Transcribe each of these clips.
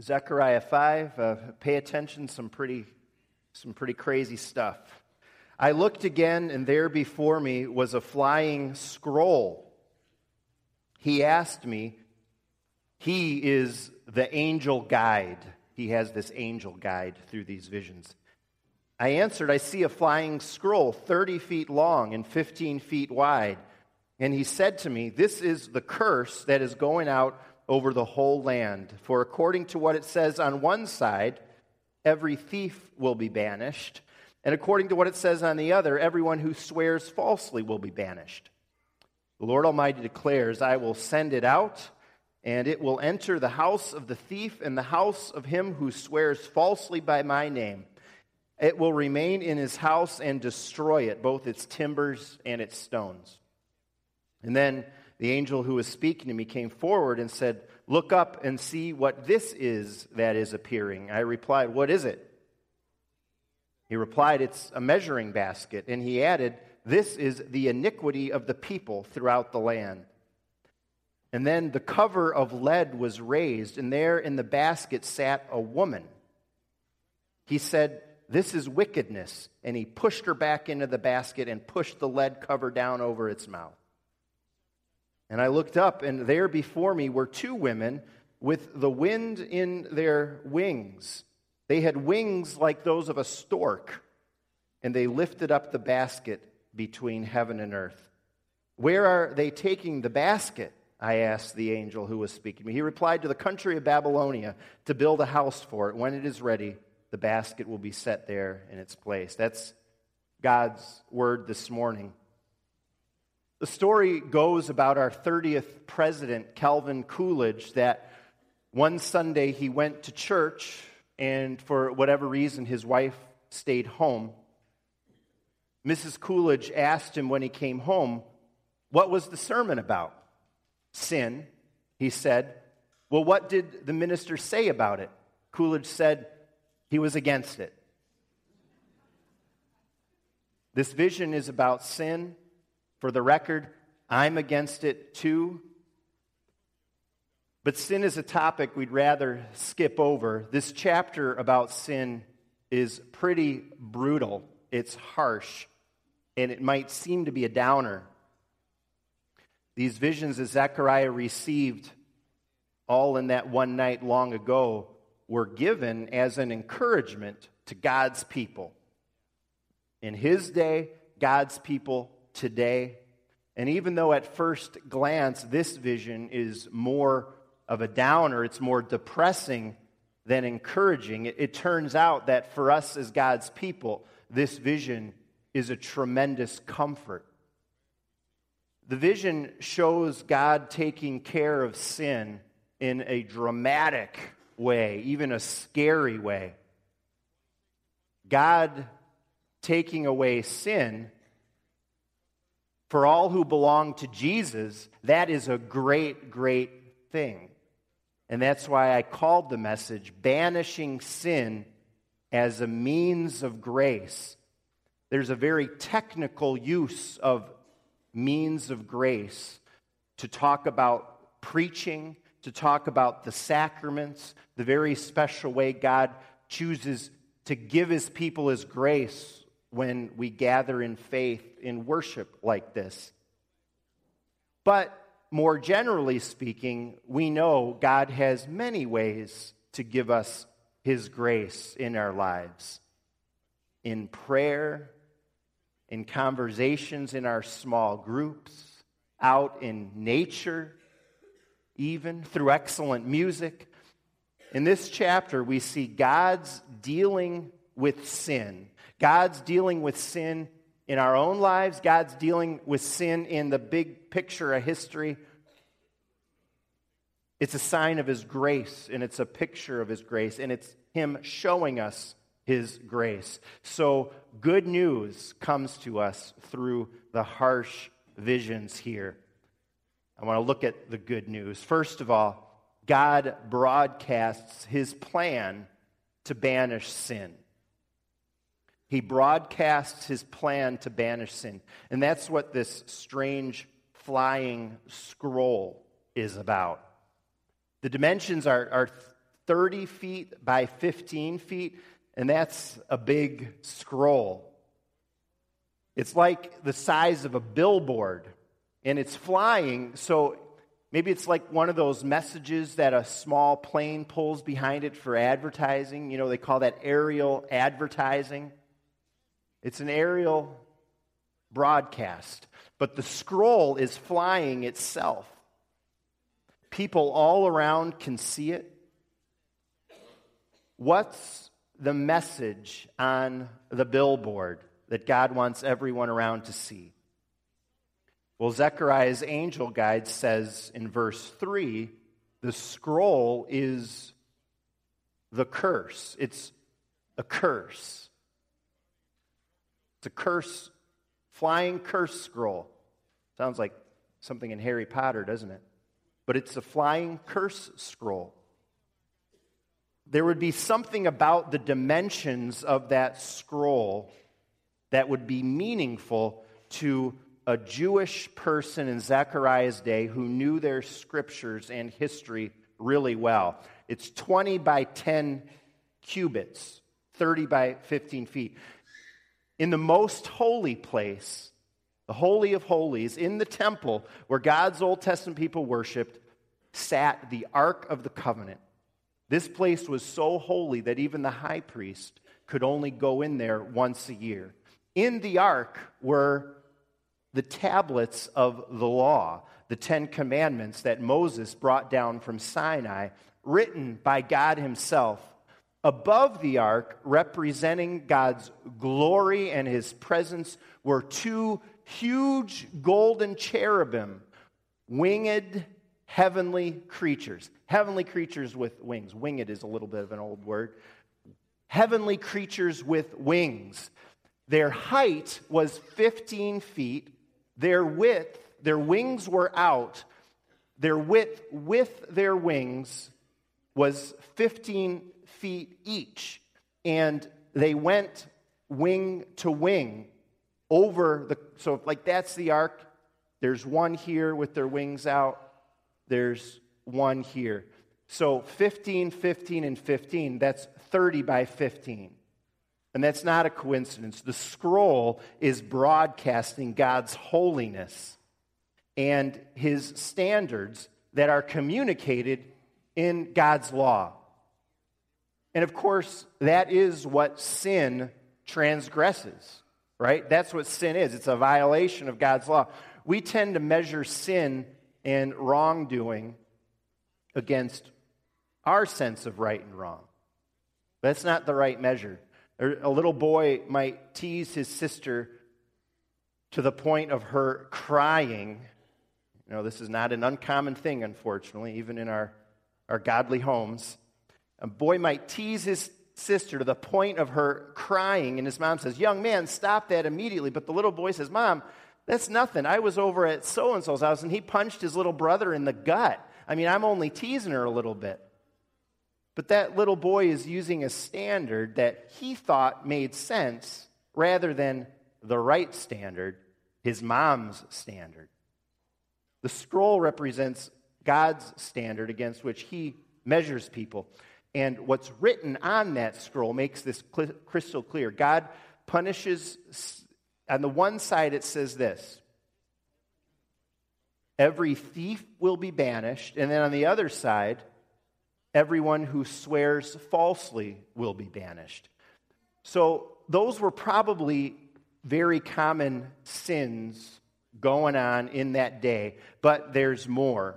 Zechariah 5, uh, pay attention, some pretty, some pretty crazy stuff. I looked again, and there before me was a flying scroll. He asked me, He is the angel guide. He has this angel guide through these visions. I answered, I see a flying scroll 30 feet long and 15 feet wide. And he said to me, This is the curse that is going out over the whole land. For according to what it says on one side, every thief will be banished. And according to what it says on the other, everyone who swears falsely will be banished. The Lord Almighty declares, I will send it out, and it will enter the house of the thief and the house of him who swears falsely by my name. It will remain in his house and destroy it, both its timbers and its stones. And then the angel who was speaking to me came forward and said, Look up and see what this is that is appearing. I replied, What is it? He replied, It's a measuring basket. And he added, This is the iniquity of the people throughout the land. And then the cover of lead was raised, and there in the basket sat a woman. He said, This is wickedness. And he pushed her back into the basket and pushed the lead cover down over its mouth. And I looked up, and there before me were two women with the wind in their wings. They had wings like those of a stork, and they lifted up the basket between heaven and earth. Where are they taking the basket? I asked the angel who was speaking to me. He replied, To the country of Babylonia to build a house for it. When it is ready, the basket will be set there in its place. That's God's word this morning. The story goes about our 30th president, Calvin Coolidge, that one Sunday he went to church, and for whatever reason, his wife stayed home. Mrs. Coolidge asked him when he came home, What was the sermon about? Sin, he said. Well, what did the minister say about it? Coolidge said he was against it. This vision is about sin for the record, I'm against it too. But sin is a topic we'd rather skip over. This chapter about sin is pretty brutal, it's harsh, and it might seem to be a downer. These visions that Zechariah received all in that one night long ago were given as an encouragement to God's people. In his day, God's people today. And even though at first glance this vision is more of a downer, it's more depressing than encouraging, it, it, turns out that for us as God's people, this vision is a tremendous comfort. The vision shows God taking care of sin in a dramatic way, even a scary way. God taking away sin for all who belong to Jesus, that is a great, great thing. And that's why I called the message Banishing Sin as a Means of Grace. There's a very technical use of means of grace to talk about preaching, to talk about the sacraments, the very special way God chooses to give his people his grace when we gather in faith in worship like this. But more generally speaking, we know God has many ways to give us His grace in our lives in prayer, in conversations in our small groups, out in nature, even through excellent music. In this chapter, we see God's dealing with sin God's dealing with sin in our own lives, God's dealing with sin in the big picture of history. It's a sign of His grace, and it's a picture of His grace, and it's Him showing us His grace. So, good news comes to us through the harsh visions here. I want to look at the good news. First of all, God broadcasts His plan to banish sin. He broadcasts his plan to banish sin. And that's what this strange flying scroll is about. The dimensions are, are 30 feet by 15 feet, and that's a big scroll. It's like the size of a billboard, and it's flying, so maybe it's like one of those messages that a small plane pulls behind it for advertising. You know, they call that aerial advertising. It's an aerial broadcast, but the scroll is flying itself. People all around can see it. What's the message on the billboard that God wants everyone around to see? Well, Zechariah's angel guide says in verse 3 the scroll is the curse. It's a curse. It's a curse, flying curse scroll. Sounds like something in Harry Potter, doesn't it? But it's a flying curse scroll there would be something about the dimensions of that scroll that would be meaningful to a Jewish person in Zechariah's day who knew their scriptures and history really well. It's 20 by 10 cubits, 30 by 15 feet. In the most holy place, the Holy of Holies, in the temple where God's Old Testament people worshiped, sat the Ark of the Covenant. This place was so holy that even the high priest could only go in there once a year. In the ark were the tablets of the law, the Ten Commandments that Moses brought down from Sinai, written by God Himself. Above the ark, representing God's glory and His presence, were two huge golden cherubim, winged heavenly creatures. Heavenly creatures with wings. Winged is a little bit of an old word. Heavenly creatures with wings. Their height was 15 feet. Their width, their wings were out. Their width with their wings was 15 feet each. And they went wing to wing over the. So, like, that's the ark. There's one here with their wings out there's one here. So 15, 15, and 15, that's 30 by 15. And that's not a coincidence. The scroll is broadcasting God's holiness and his standards that are communicated in God's law. And of course, that is what sin transgresses, right? That's what sin is. It's a violation of God's law. We tend to measure sin and wrongdoing against our sense of right and wrong. That's not the right measure. A little boy might tease his sister to the point of her crying. You know, this is not an uncommon thing, unfortunately, even in our, our godly homes. A boy might tease his sister to the point of her crying, and his mom says, Young man, stop that immediately. But the little boy says, Mom, that's nothing. I was over at so and so's house and he punched his little brother in the gut. I mean, I'm only teasing her a little bit. But that little boy is using a standard that he thought made sense rather than the right standard, his mom's standard. The scroll represents God's standard against which he measures people. And what's written on that scroll makes this crystal clear. God punishes on the one side, it says this every thief will be banished. And then on the other side, everyone who swears falsely will be banished. So those were probably very common sins going on in that day, but there's more.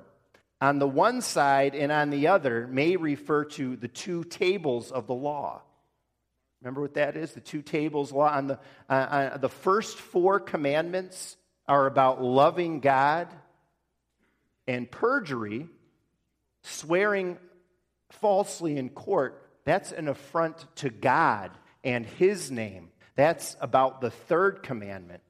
On the one side and on the other may refer to the two tables of the law. Remember what that is? The two tables law. On the, uh, uh, the first four commandments are about loving God and perjury, swearing falsely in court. That's an affront to God and His name. That's about the third commandment.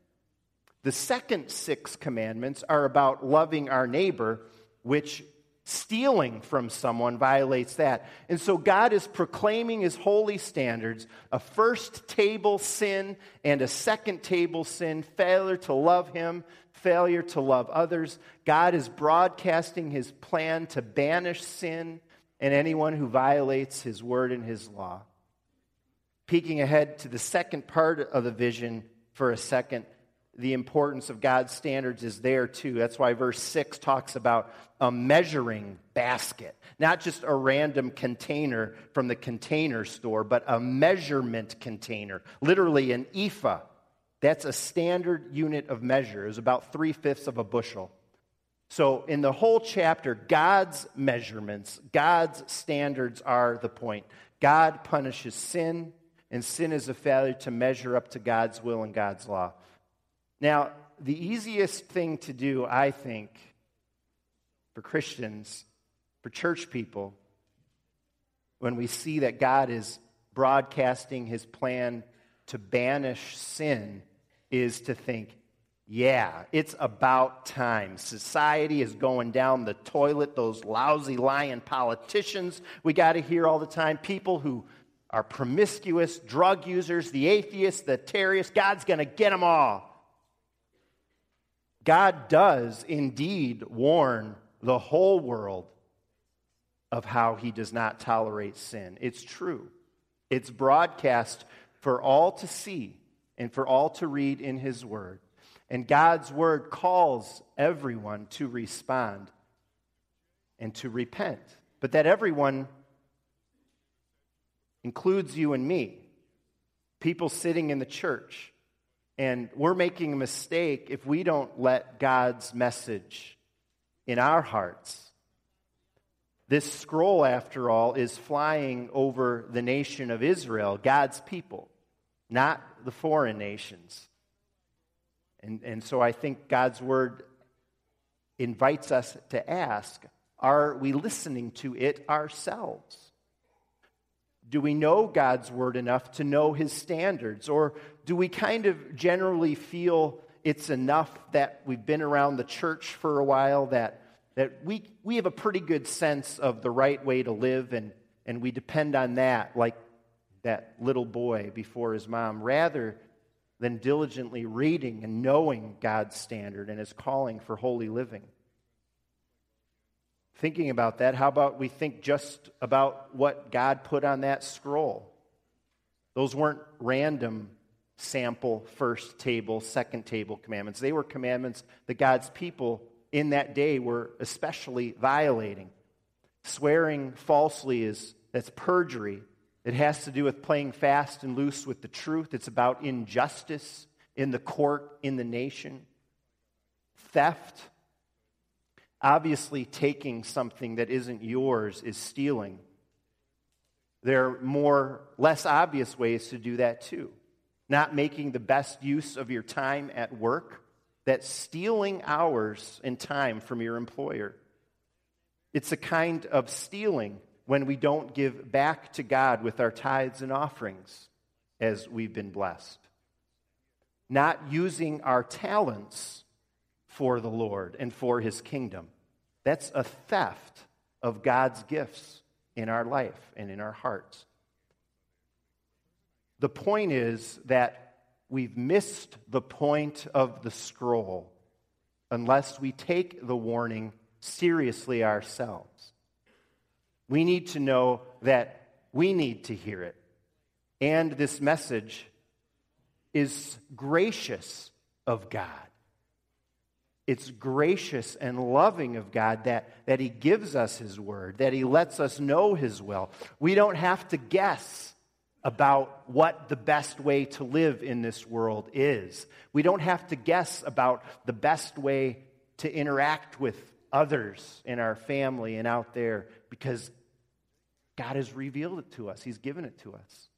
The second six commandments are about loving our neighbor, which Stealing from someone violates that. And so God is proclaiming his holy standards a first table sin and a second table sin, failure to love him, failure to love others. God is broadcasting his plan to banish sin and anyone who violates his word and his law. Peeking ahead to the second part of the vision for a second, the importance of God's standards is there too. That's why verse 6 talks about a measuring basket, not just a random container from the container store, but a measurement container, literally an ephah. That's a standard unit of measure, is about three fifths of a bushel. So, in the whole chapter, God's measurements, God's standards are the point. God punishes sin, and sin is a failure to measure up to God's will and God's law. Now, the easiest thing to do, I think, for Christians, for church people, when we see that God is broadcasting his plan to banish sin, is to think, yeah, it's about time. Society is going down the toilet. Those lousy, lying politicians we got to hear all the time. People who are promiscuous, drug users, the atheists, the terrorists. God's going to get them all. God does indeed warn the whole world of how he does not tolerate sin. It's true. It's broadcast for all to see and for all to read in his word. And God's word calls everyone to respond and to repent. But that everyone includes you and me, people sitting in the church. And we're making a mistake if we don't let God's message in our hearts. This scroll, after all, is flying over the nation of Israel, God's people, not the foreign nations. And, and so I think God's word invites us to ask are we listening to it ourselves? Do we know God's word enough to know his standards? Or do we kind of generally feel it's enough that we've been around the church for a while, that, that we, we have a pretty good sense of the right way to live, and, and we depend on that, like that little boy before his mom, rather than diligently reading and knowing God's standard and his calling for holy living? thinking about that, how about we think just about what God put on that scroll? Those weren't random sample first table, second table commandments. They were commandments that God's people in that day were especially violating. Swearing falsely is that's perjury. It has to do with playing fast and loose with the truth. It's about injustice in the court, in the nation. Theft Obviously, taking something that isn't yours is stealing. There are more, less obvious ways to do that too. Not making the best use of your time at work, that's stealing hours and time from your employer. It's a kind of stealing when we don't give back to God with our tithes and offerings as we've been blessed. Not using our talents for the Lord and for his kingdom. That's a theft of God's gifts in our life and in our hearts. The point is that we've missed the point of the scroll unless we take the warning seriously ourselves. We need to know that we need to hear it. And this message is gracious of God. It's gracious and loving of God that, that He gives us His word, that He lets us know His will. We don't have to guess about what the best way to live in this world is. We don't have to guess about the best way to interact with others in our family and out there because God has revealed it to us, He's given it to us.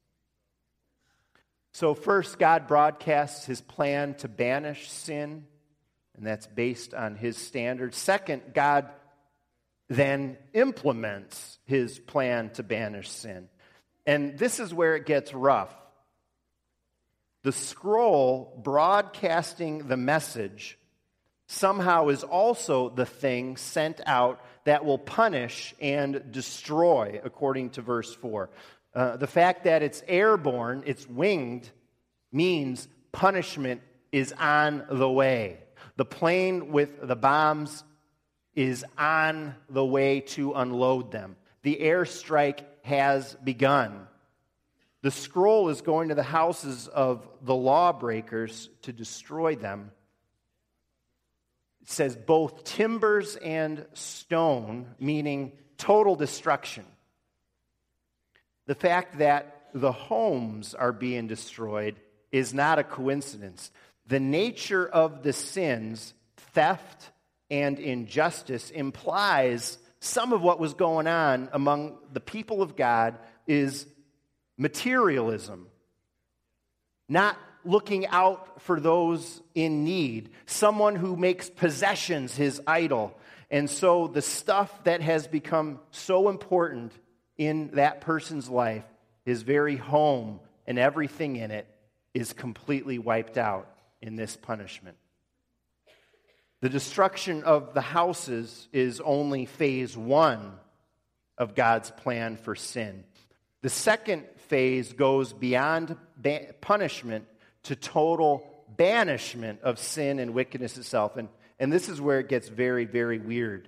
So, first, God broadcasts His plan to banish sin and that's based on his standards. Second, God then implements his plan to banish sin. And this is where it gets rough. The scroll broadcasting the message somehow is also the thing sent out that will punish and destroy, according to verse 4. Uh, the fact that it's airborne, it's winged, means punishment is on the way. The plane with the bombs is on the way to unload them. the airstrike has begun. The scroll is going to the houses of the lawbreakers to destroy them. It says both timbers and stone, meaning total destruction. The fact that the homes are being destroyed is not a coincidence. The nature of the sins, theft and injustice, implies some of what was going on among the people of God is materialism, not looking out for those in need, someone who makes possessions his idol. And so the stuff that has become so important in that person's life, his very home and everything in it, is completely wiped out in this punishment. The destruction of the houses is only phase one of God's plan for sin. The second phase goes beyond ba- punishment to total banishment of sin and wickedness itself. And, and this is where it gets very, very weird.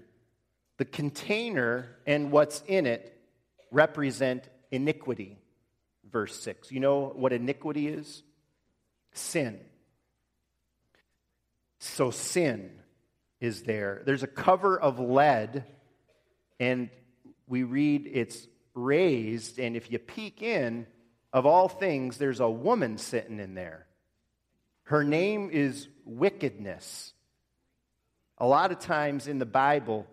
The container and what's in it represent iniquity, verse 6. You know what iniquity is? Sin. So, sin is there. There's a cover of lead, and we read it's raised, and if you peek in, of all things, there's a woman sitting in there. Her name is wickedness. A lot of times in the Bible,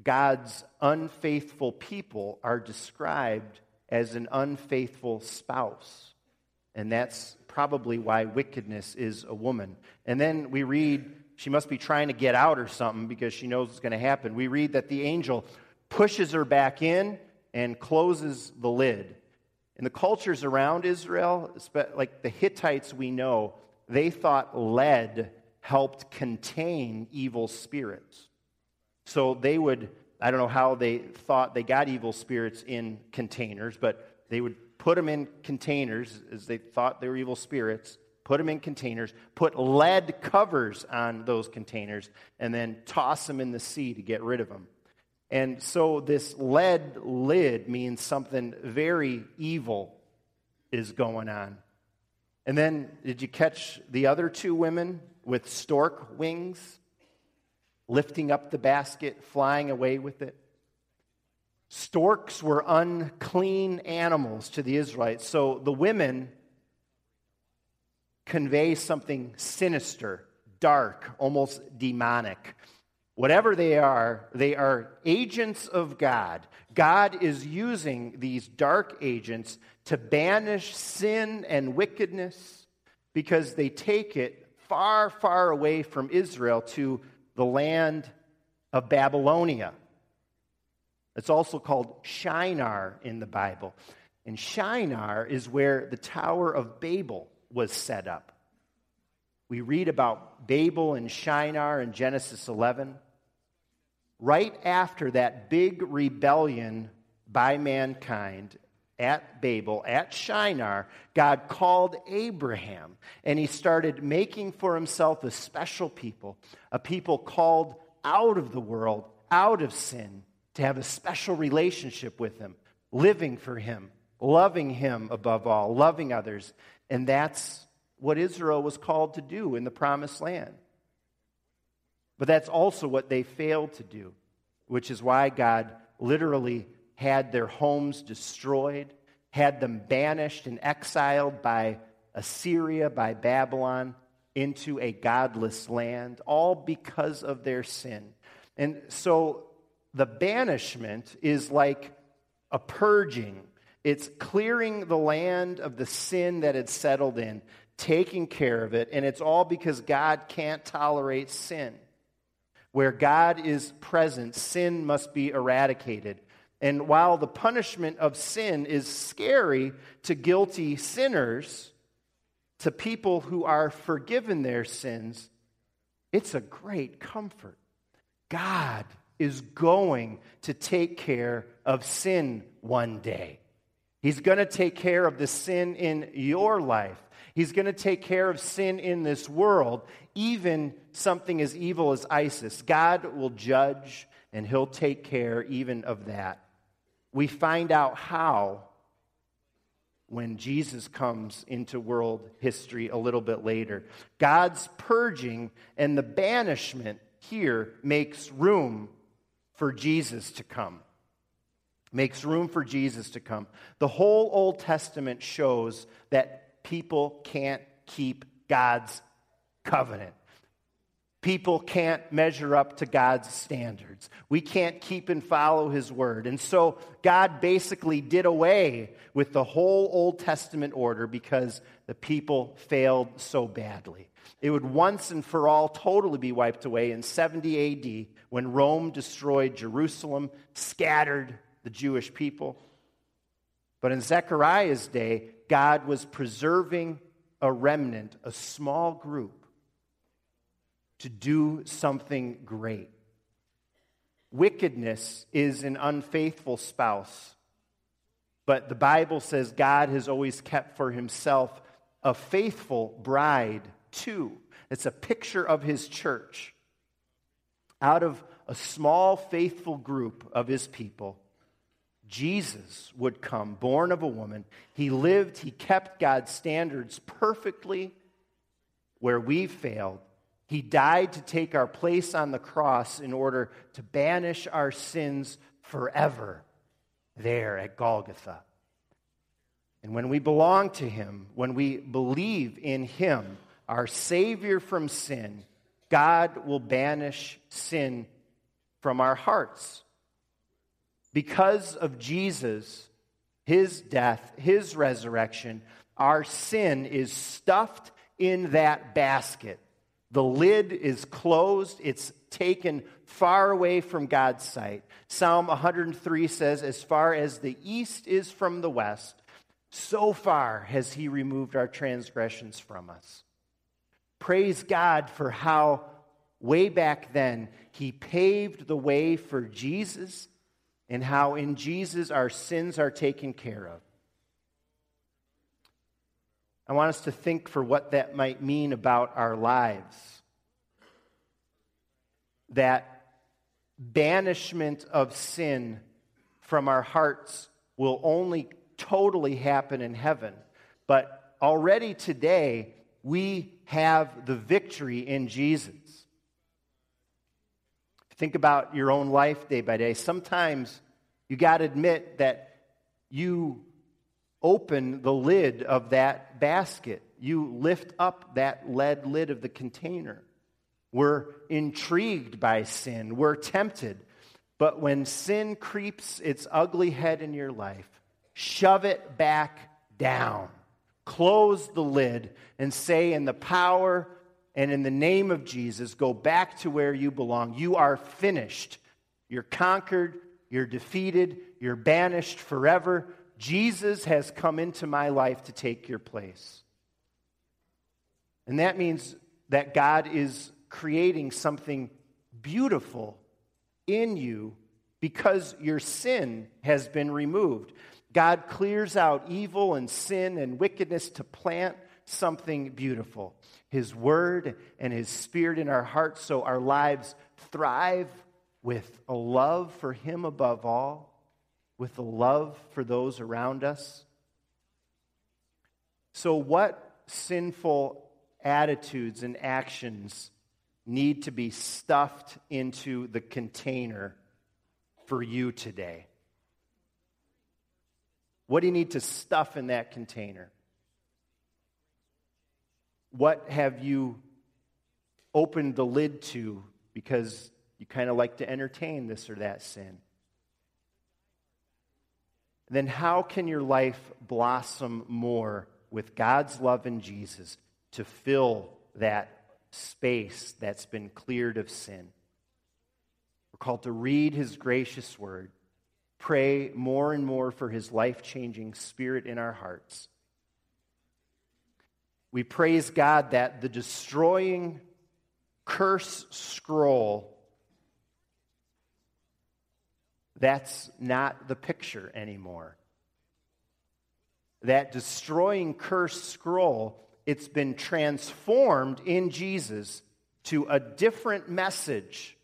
God's unfaithful people are described as an unfaithful spouse. And that's probably why wickedness is a woman. And then we read she must be trying to get out or something because she knows it's going to happen. We read that the angel pushes her back in and closes the lid. In the cultures around Israel, like the Hittites we know, they thought lead helped contain evil spirits. So they would, I don't know how they thought they got evil spirits in containers, but they would put them in containers as they thought they were evil spirits put them in containers, put lead covers on those containers, and then toss them in the sea to get rid of them. And so this lead lid means something very evil is going on. And then, did you catch the other two women with stork wings, lifting up the basket, flying away with it? Storks were unclean animals to the Israelites. So the women convey something sinister, dark, almost demonic. Whatever they are, they are agents of God. God is using these dark agents to banish sin and wickedness because they take it far, far away from Israel to the land of Babylonia. It's also called Shinar in the Bible. And Shinar is where the Tower of Babel was set up. We read about Babel and Shinar in Genesis 11. Right after that big rebellion by mankind at Babel, at Shinar, God called Abraham and he started making for himself a special people, a people called out of the world, out of sin, to have a special relationship with him, living for him, loving him above all, loving others. And that's what Israel was called to do in the promised land. But that's also what they failed to do, which is why God literally had their homes destroyed, had them banished and exiled by Assyria, by Babylon, into a godless land, all because of their sin. And so the banishment is like a purging it's clearing the land of the sin that had settled in, taking care of it, and it's all because God can't tolerate sin. Where God is present, sin must be eradicated. And while the punishment of sin is scary to guilty sinners, to people who are forgiven their sins, it's a great comfort. God is going to take care of sin one day. He's going to take care of the sin in your life. He's going to take care of sin in this world, even something as evil as ISIS. God will judge and he'll take care even of that. we find out how when Jesus comes into world history a little bit later. God's purging and the banishment here makes room for Jesus to come. Makes room for Jesus to come. The whole Old Testament shows that people can't keep God's covenant. People can't measure up to God's standards. We can't keep and follow His word. And so God basically did away with the whole Old Testament order because the people failed so badly. It would once and for all totally be wiped away in 70 AD when Rome destroyed Jerusalem, scattered the Jewish people. But in Zechariah's day, God was preserving a remnant, a small group to do something great. Wickedness is an unfaithful spouse, but the Bible says God has always kept for himself a faithful bride, too. It's a picture of his church. Out of a small, faithful group of his people, Jesus would come, born of a woman. He lived, he kept God's standards perfectly where we failed. He died to take our place on the cross in order to banish our sins forever there at Golgotha. And when we belong to Him, when we believe in Him, our Savior from sin, God will banish sin from our hearts. Because of Jesus, His death, His resurrection, our sin is stuffed in that basket the lid is closed, it's taken far away from God's sight. Psalm 103 says, As far as the east is from the west, so far has He removed our transgressions from us. Praise God for how, way back then, He paved the way for Jesus and how in Jesus our sins are taken care of. I want us to think for what that might mean about our lives. That banishment of sin from our hearts will only totally happen in heaven. But already today, we have the victory in Jesus. Think about your own life day by day. Sometimes you got to admit that you open the lid of that basket. You lift up that lead lid of the container. We're intrigued by sin. We're tempted. But when sin creeps its ugly head in your life, shove it back down. Close the lid and say, in the power and in the name of Jesus, go back to where you belong. You are finished. You're conquered. You're defeated. You're banished forever. Jesus has come into my life to take your place. And that means that God is creating something beautiful in you because your sin has been removed. God clears out evil and sin and wickedness to plant something beautiful. His word and his spirit in our hearts so our lives thrive with a love for him above all with a love for those around us. So, what sinful attitudes and actions need to be stuffed into the container for you today? What do you need to stuff in that container? What have you opened the lid to because you kind of like to entertain this or that sin? then how can your life blossom more with God's love in Jesus to fill that space that's been cleared of sin? We're called to read his gracious word, pray more and more for his life changing spirit in our hearts. We praise God that the destroying curse scroll That's not the picture anymore. That destroying curse scroll, it's been transformed in Jesus to a different message.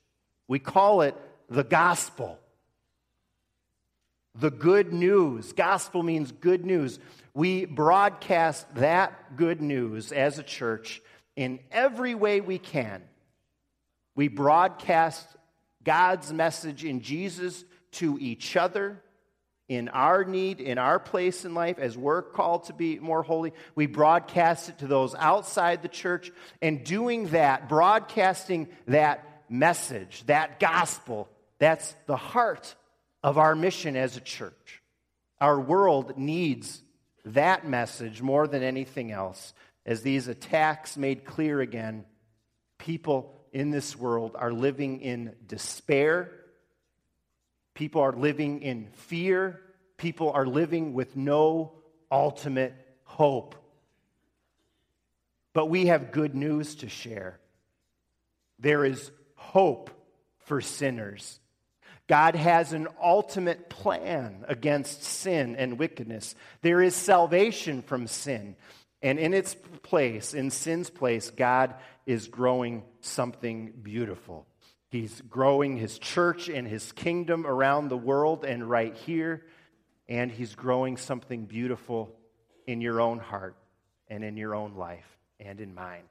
We call it the gospel. The good news. Gospel means good news. We broadcast that good news as a church in every way we can. We broadcast God's message in Jesus to each other, in our need, in our place in life, as we're called to be more holy. We broadcast it to those outside the church. And doing that, broadcasting that message, that gospel, that's the heart of our mission as a church. Our world needs that message more than anything else. As these attacks made clear again, people in this world are living in despair. People are living in fear. People are living with no ultimate hope. But we have good news to share. There is hope for sinners. God has an ultimate plan against sin and wickedness. There is salvation from sin. And in its place, in sin's place, God is growing something beautiful. He's growing his church and his kingdom around the world and right here. And he's growing something beautiful in your own heart and in your own life and in mine.